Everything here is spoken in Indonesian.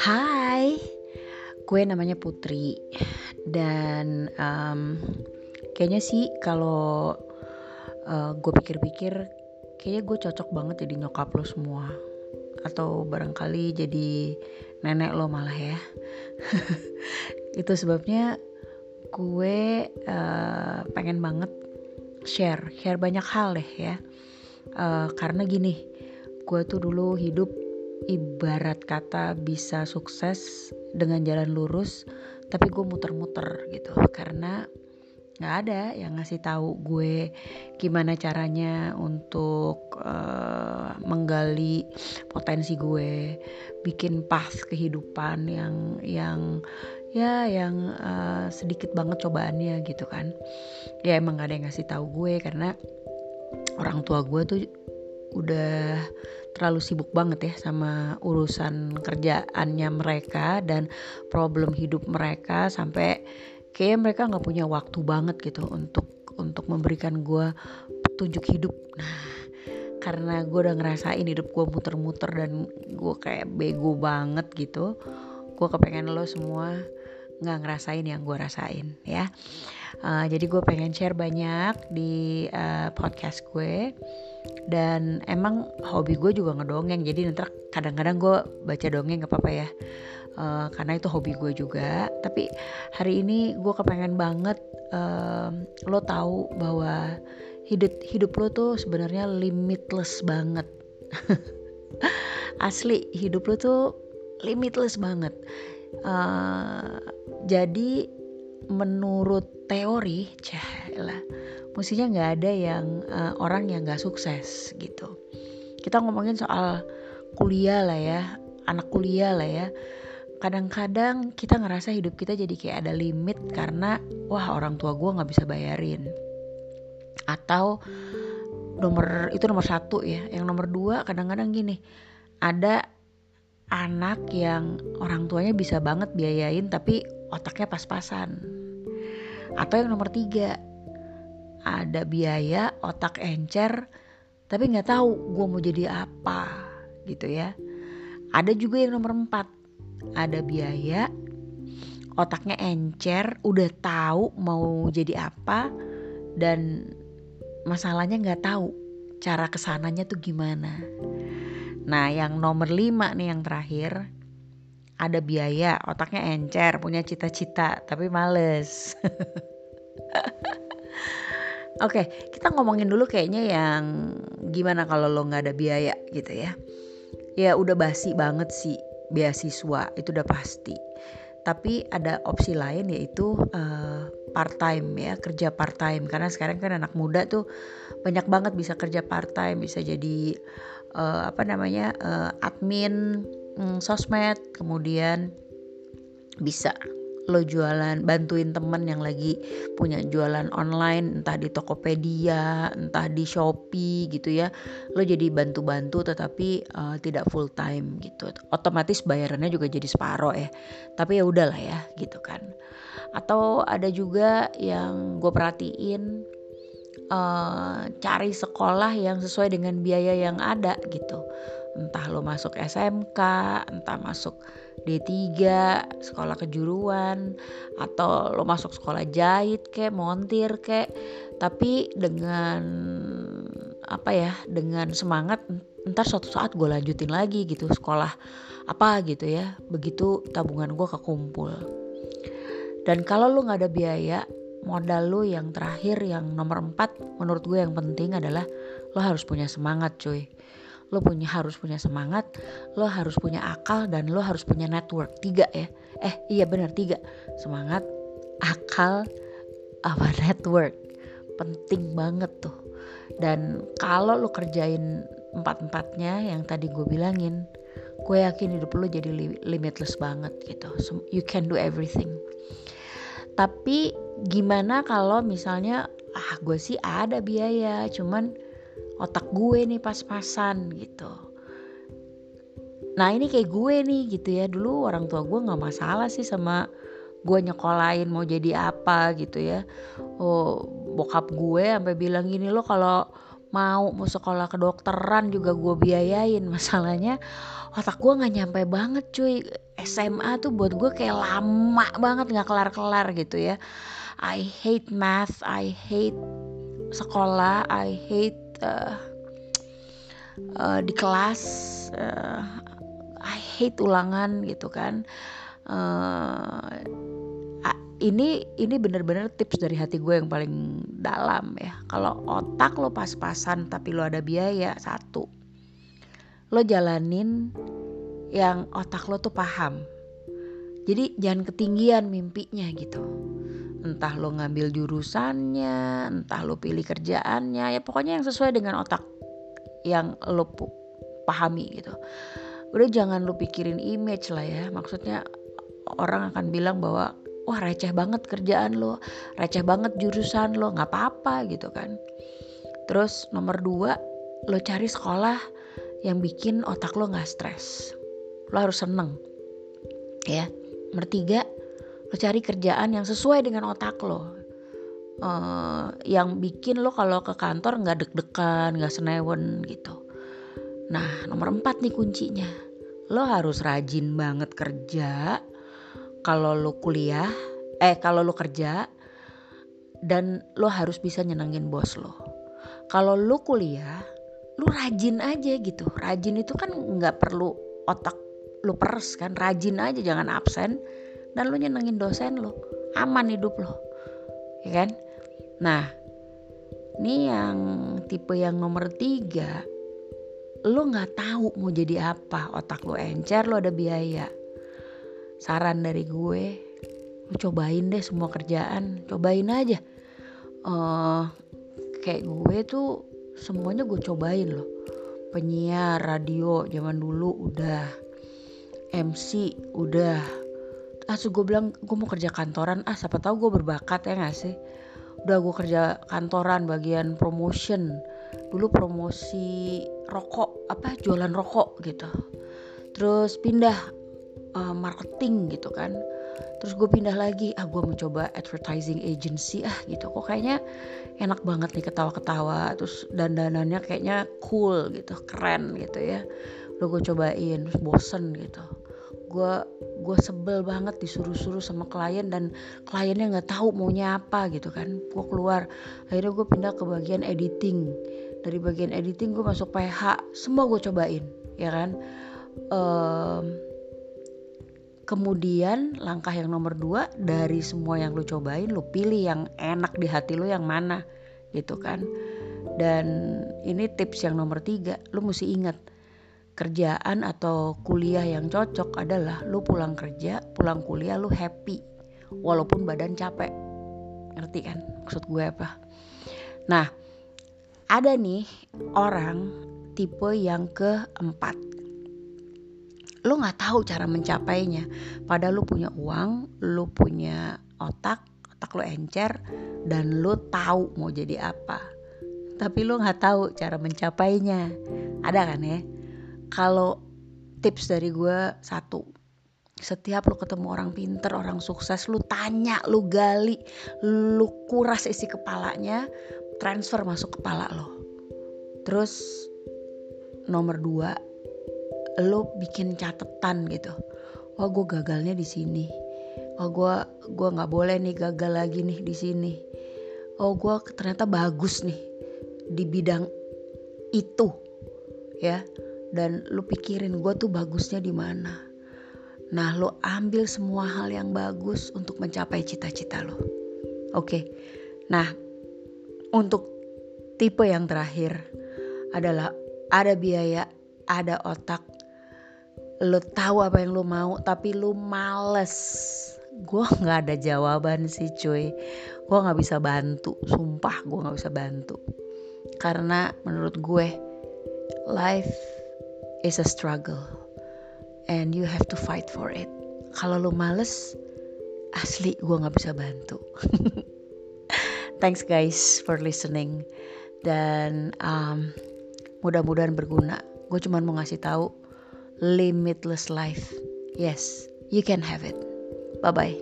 Hai, gue namanya Putri dan um, kayaknya sih kalau uh, gue pikir-pikir kayaknya gue cocok banget jadi nyokap lo semua atau barangkali jadi nenek lo malah ya. Itu sebabnya gue uh, pengen banget share, share banyak hal deh ya. Uh, karena gini, gue tuh dulu hidup ibarat kata bisa sukses dengan jalan lurus tapi gue muter-muter gitu. Karena nggak ada yang ngasih tahu gue gimana caranya untuk uh, menggali potensi gue bikin path kehidupan yang yang ya yang uh, sedikit banget cobaannya gitu kan. Ya emang gak ada yang ngasih tahu gue karena orang tua gue tuh udah terlalu sibuk banget ya sama urusan kerjaannya mereka dan problem hidup mereka sampai kayak mereka nggak punya waktu banget gitu untuk untuk memberikan gue petunjuk hidup. Nah karena gue udah ngerasain hidup gue muter-muter dan gue kayak bego banget gitu gue kepengen lo semua nggak ngerasain yang gue rasain ya. Uh, jadi gue pengen share banyak di uh, podcast gue dan emang hobi gue juga ngedongeng jadi nanti kadang-kadang gue baca dongeng gak apa-apa ya. Uh, karena itu hobi gue juga. Tapi hari ini gue kepengen banget uh, lo tahu bahwa hidup hidup lo tuh sebenarnya limitless banget. Asli hidup lo tuh limitless banget. Uh, jadi menurut teori cah lah mestinya nggak ada yang uh, orang yang nggak sukses gitu. Kita ngomongin soal kuliah lah ya anak kuliah lah ya. Kadang-kadang kita ngerasa hidup kita jadi kayak ada limit karena wah orang tua gue nggak bisa bayarin. Atau nomor itu nomor satu ya yang nomor dua kadang-kadang gini ada anak yang orang tuanya bisa banget biayain tapi otaknya pas-pasan. Atau yang nomor tiga ada biaya otak encer tapi nggak tahu gue mau jadi apa gitu ya. Ada juga yang nomor empat. Ada biaya otaknya encer udah tahu mau jadi apa dan masalahnya nggak tahu cara ke sananya tuh gimana. Nah yang nomor lima nih yang terakhir ada biaya otaknya encer punya cita-cita tapi males Oke, okay, kita ngomongin dulu kayaknya yang gimana kalau lo nggak ada biaya gitu ya. Ya udah basi banget sih beasiswa itu udah pasti. Tapi ada opsi lain yaitu uh, eh, part time ya kerja part time karena sekarang kan anak muda tuh banyak banget bisa kerja part time bisa jadi uh, apa namanya uh, admin um, sosmed kemudian bisa lo jualan bantuin temen yang lagi punya jualan online entah di Tokopedia entah di Shopee gitu ya. Lo jadi bantu-bantu tetapi uh, tidak full time gitu. Otomatis bayarannya juga jadi separoh ya. Tapi ya udahlah ya gitu kan. Atau ada juga yang gue perhatiin uh, cari sekolah yang sesuai dengan biaya yang ada gitu. Entah lo masuk SMK entah masuk D3 sekolah kejuruan atau lo masuk sekolah jahit kek montir kek. Tapi dengan apa ya dengan semangat ntar suatu saat gue lanjutin lagi gitu sekolah apa gitu ya. Begitu tabungan gue kekumpul. Dan kalau lo nggak ada biaya modal lo yang terakhir yang nomor empat menurut gue yang penting adalah lo harus punya semangat cuy lo punya harus punya semangat lo harus punya akal dan lo harus punya network. Tiga ya. Eh iya benar tiga. Semangat akal apa network. Penting banget tuh. Dan kalau lo kerjain empat empatnya yang tadi gue bilangin gue yakin hidup lo jadi limitless banget gitu. You can do everything. Tapi gimana kalau misalnya ah gue sih ada biaya cuman otak gue nih pas-pasan gitu. Nah ini kayak gue nih gitu ya. Dulu orang tua gue nggak masalah sih sama gue nyekolahin mau jadi apa gitu ya. Oh bokap gue sampai bilang gini lo kalau mau mau sekolah kedokteran juga gue biayain. Masalahnya otak gue nggak nyampe banget cuy. SMA tuh buat gue kayak lama banget nggak kelar-kelar gitu ya. I hate math I hate sekolah I hate uh, uh, di kelas uh, I hate ulangan gitu kan. Uh, ini ini bener-bener tips dari hati gue yang paling dalam ya. Kalau otak lo pas-pasan tapi lo ada biaya satu. Lo jalanin yang otak lo tuh paham. Jadi jangan ketinggian mimpinya gitu entah lo ngambil jurusannya entah lo pilih kerjaannya ya pokoknya yang sesuai dengan otak yang lo pahami gitu udah jangan lo pikirin image lah ya maksudnya orang akan bilang bahwa wah receh banget kerjaan lo, receh banget jurusan lo, nggak apa-apa gitu kan. Terus nomor dua, lo cari sekolah yang bikin otak lo nggak stres. Lo harus seneng, ya. Nomor tiga, lo cari kerjaan yang sesuai dengan otak lo. Uh, yang bikin lo kalau ke kantor nggak deg-degan, nggak senewen gitu. Nah, nomor empat nih kuncinya. Lo harus rajin banget kerja, kalau lo kuliah eh kalau lo kerja dan lo harus bisa nyenengin bos lo kalau lo kuliah lo rajin aja gitu rajin itu kan nggak perlu otak lo peres kan rajin aja jangan absen dan lo nyenengin dosen lo aman hidup lo ya kan? Nah ini yang tipe yang nomor tiga lo nggak tahu mau jadi apa. Otak lo encer lo ada biaya. Saran dari gue lu cobain deh semua kerjaan. Cobain aja. Uh, kayak gue tuh semuanya gue cobain loh. Penyiar radio zaman dulu udah. MC udah ah gue bilang gue mau kerja kantoran. Ah siapa tahu gue berbakat ya gak sih? Udah gue kerja kantoran bagian promotion. Dulu promosi rokok apa jualan rokok gitu. Terus pindah uh, marketing gitu kan. Terus gue pindah lagi. Ah gue mau coba advertising agency ah gitu. Kok kayaknya enak banget nih ketawa-ketawa. Terus dandanannya kayaknya cool gitu. Keren gitu ya. Udah gue cobain terus bosen gitu gue gue sebel banget disuruh-suruh sama klien dan kliennya nggak tahu maunya apa gitu kan. Gue keluar akhirnya gue pindah ke bagian editing. Dari bagian editing gue masuk PH semua gue cobain ya kan? Um, Kemudian langkah yang nomor dua dari semua yang lu cobain lu pilih yang enak di hati lu yang mana gitu kan. Dan ini tips yang nomor tiga lu mesti ingat kerjaan atau kuliah yang cocok adalah lu pulang kerja pulang kuliah lu happy walaupun badan capek. Ngerti kan maksud gue apa? Nah ada nih orang tipe yang keempat. Lo nggak tahu cara mencapainya. Padahal lo punya uang lo punya otak otak lo encer dan lo tahu mau jadi apa. Tapi lo nggak tahu cara mencapainya. Ada kan ya kalau tips dari gue satu setiap lo ketemu orang pinter, orang sukses, lo tanya, lo gali, lo kuras isi kepalanya, transfer masuk kepala lo. Terus nomor dua, lo bikin catatan gitu. Wah gue gagalnya di sini. Oh gue gue nggak boleh nih gagal lagi nih di sini. Oh gue ternyata bagus nih di bidang itu ya dan lo pikirin gue tuh bagusnya di mana. Nah lo ambil semua hal yang bagus untuk mencapai cita-cita lo oke. Nah untuk tipe yang terakhir adalah ada biaya ada otak. Lo tahu apa yang lo mau tapi lo males. Gue nggak ada jawaban sih cuy. Gue nggak bisa bantu. Sumpah gue nggak bisa bantu. Karena menurut gue life is a struggle and you have to fight for it kalau lo males asli gue nggak bisa bantu thanks guys for listening dan um, mudah-mudahan berguna gue cuma mau ngasih tahu limitless life. Yes, you can have it. Bye bye.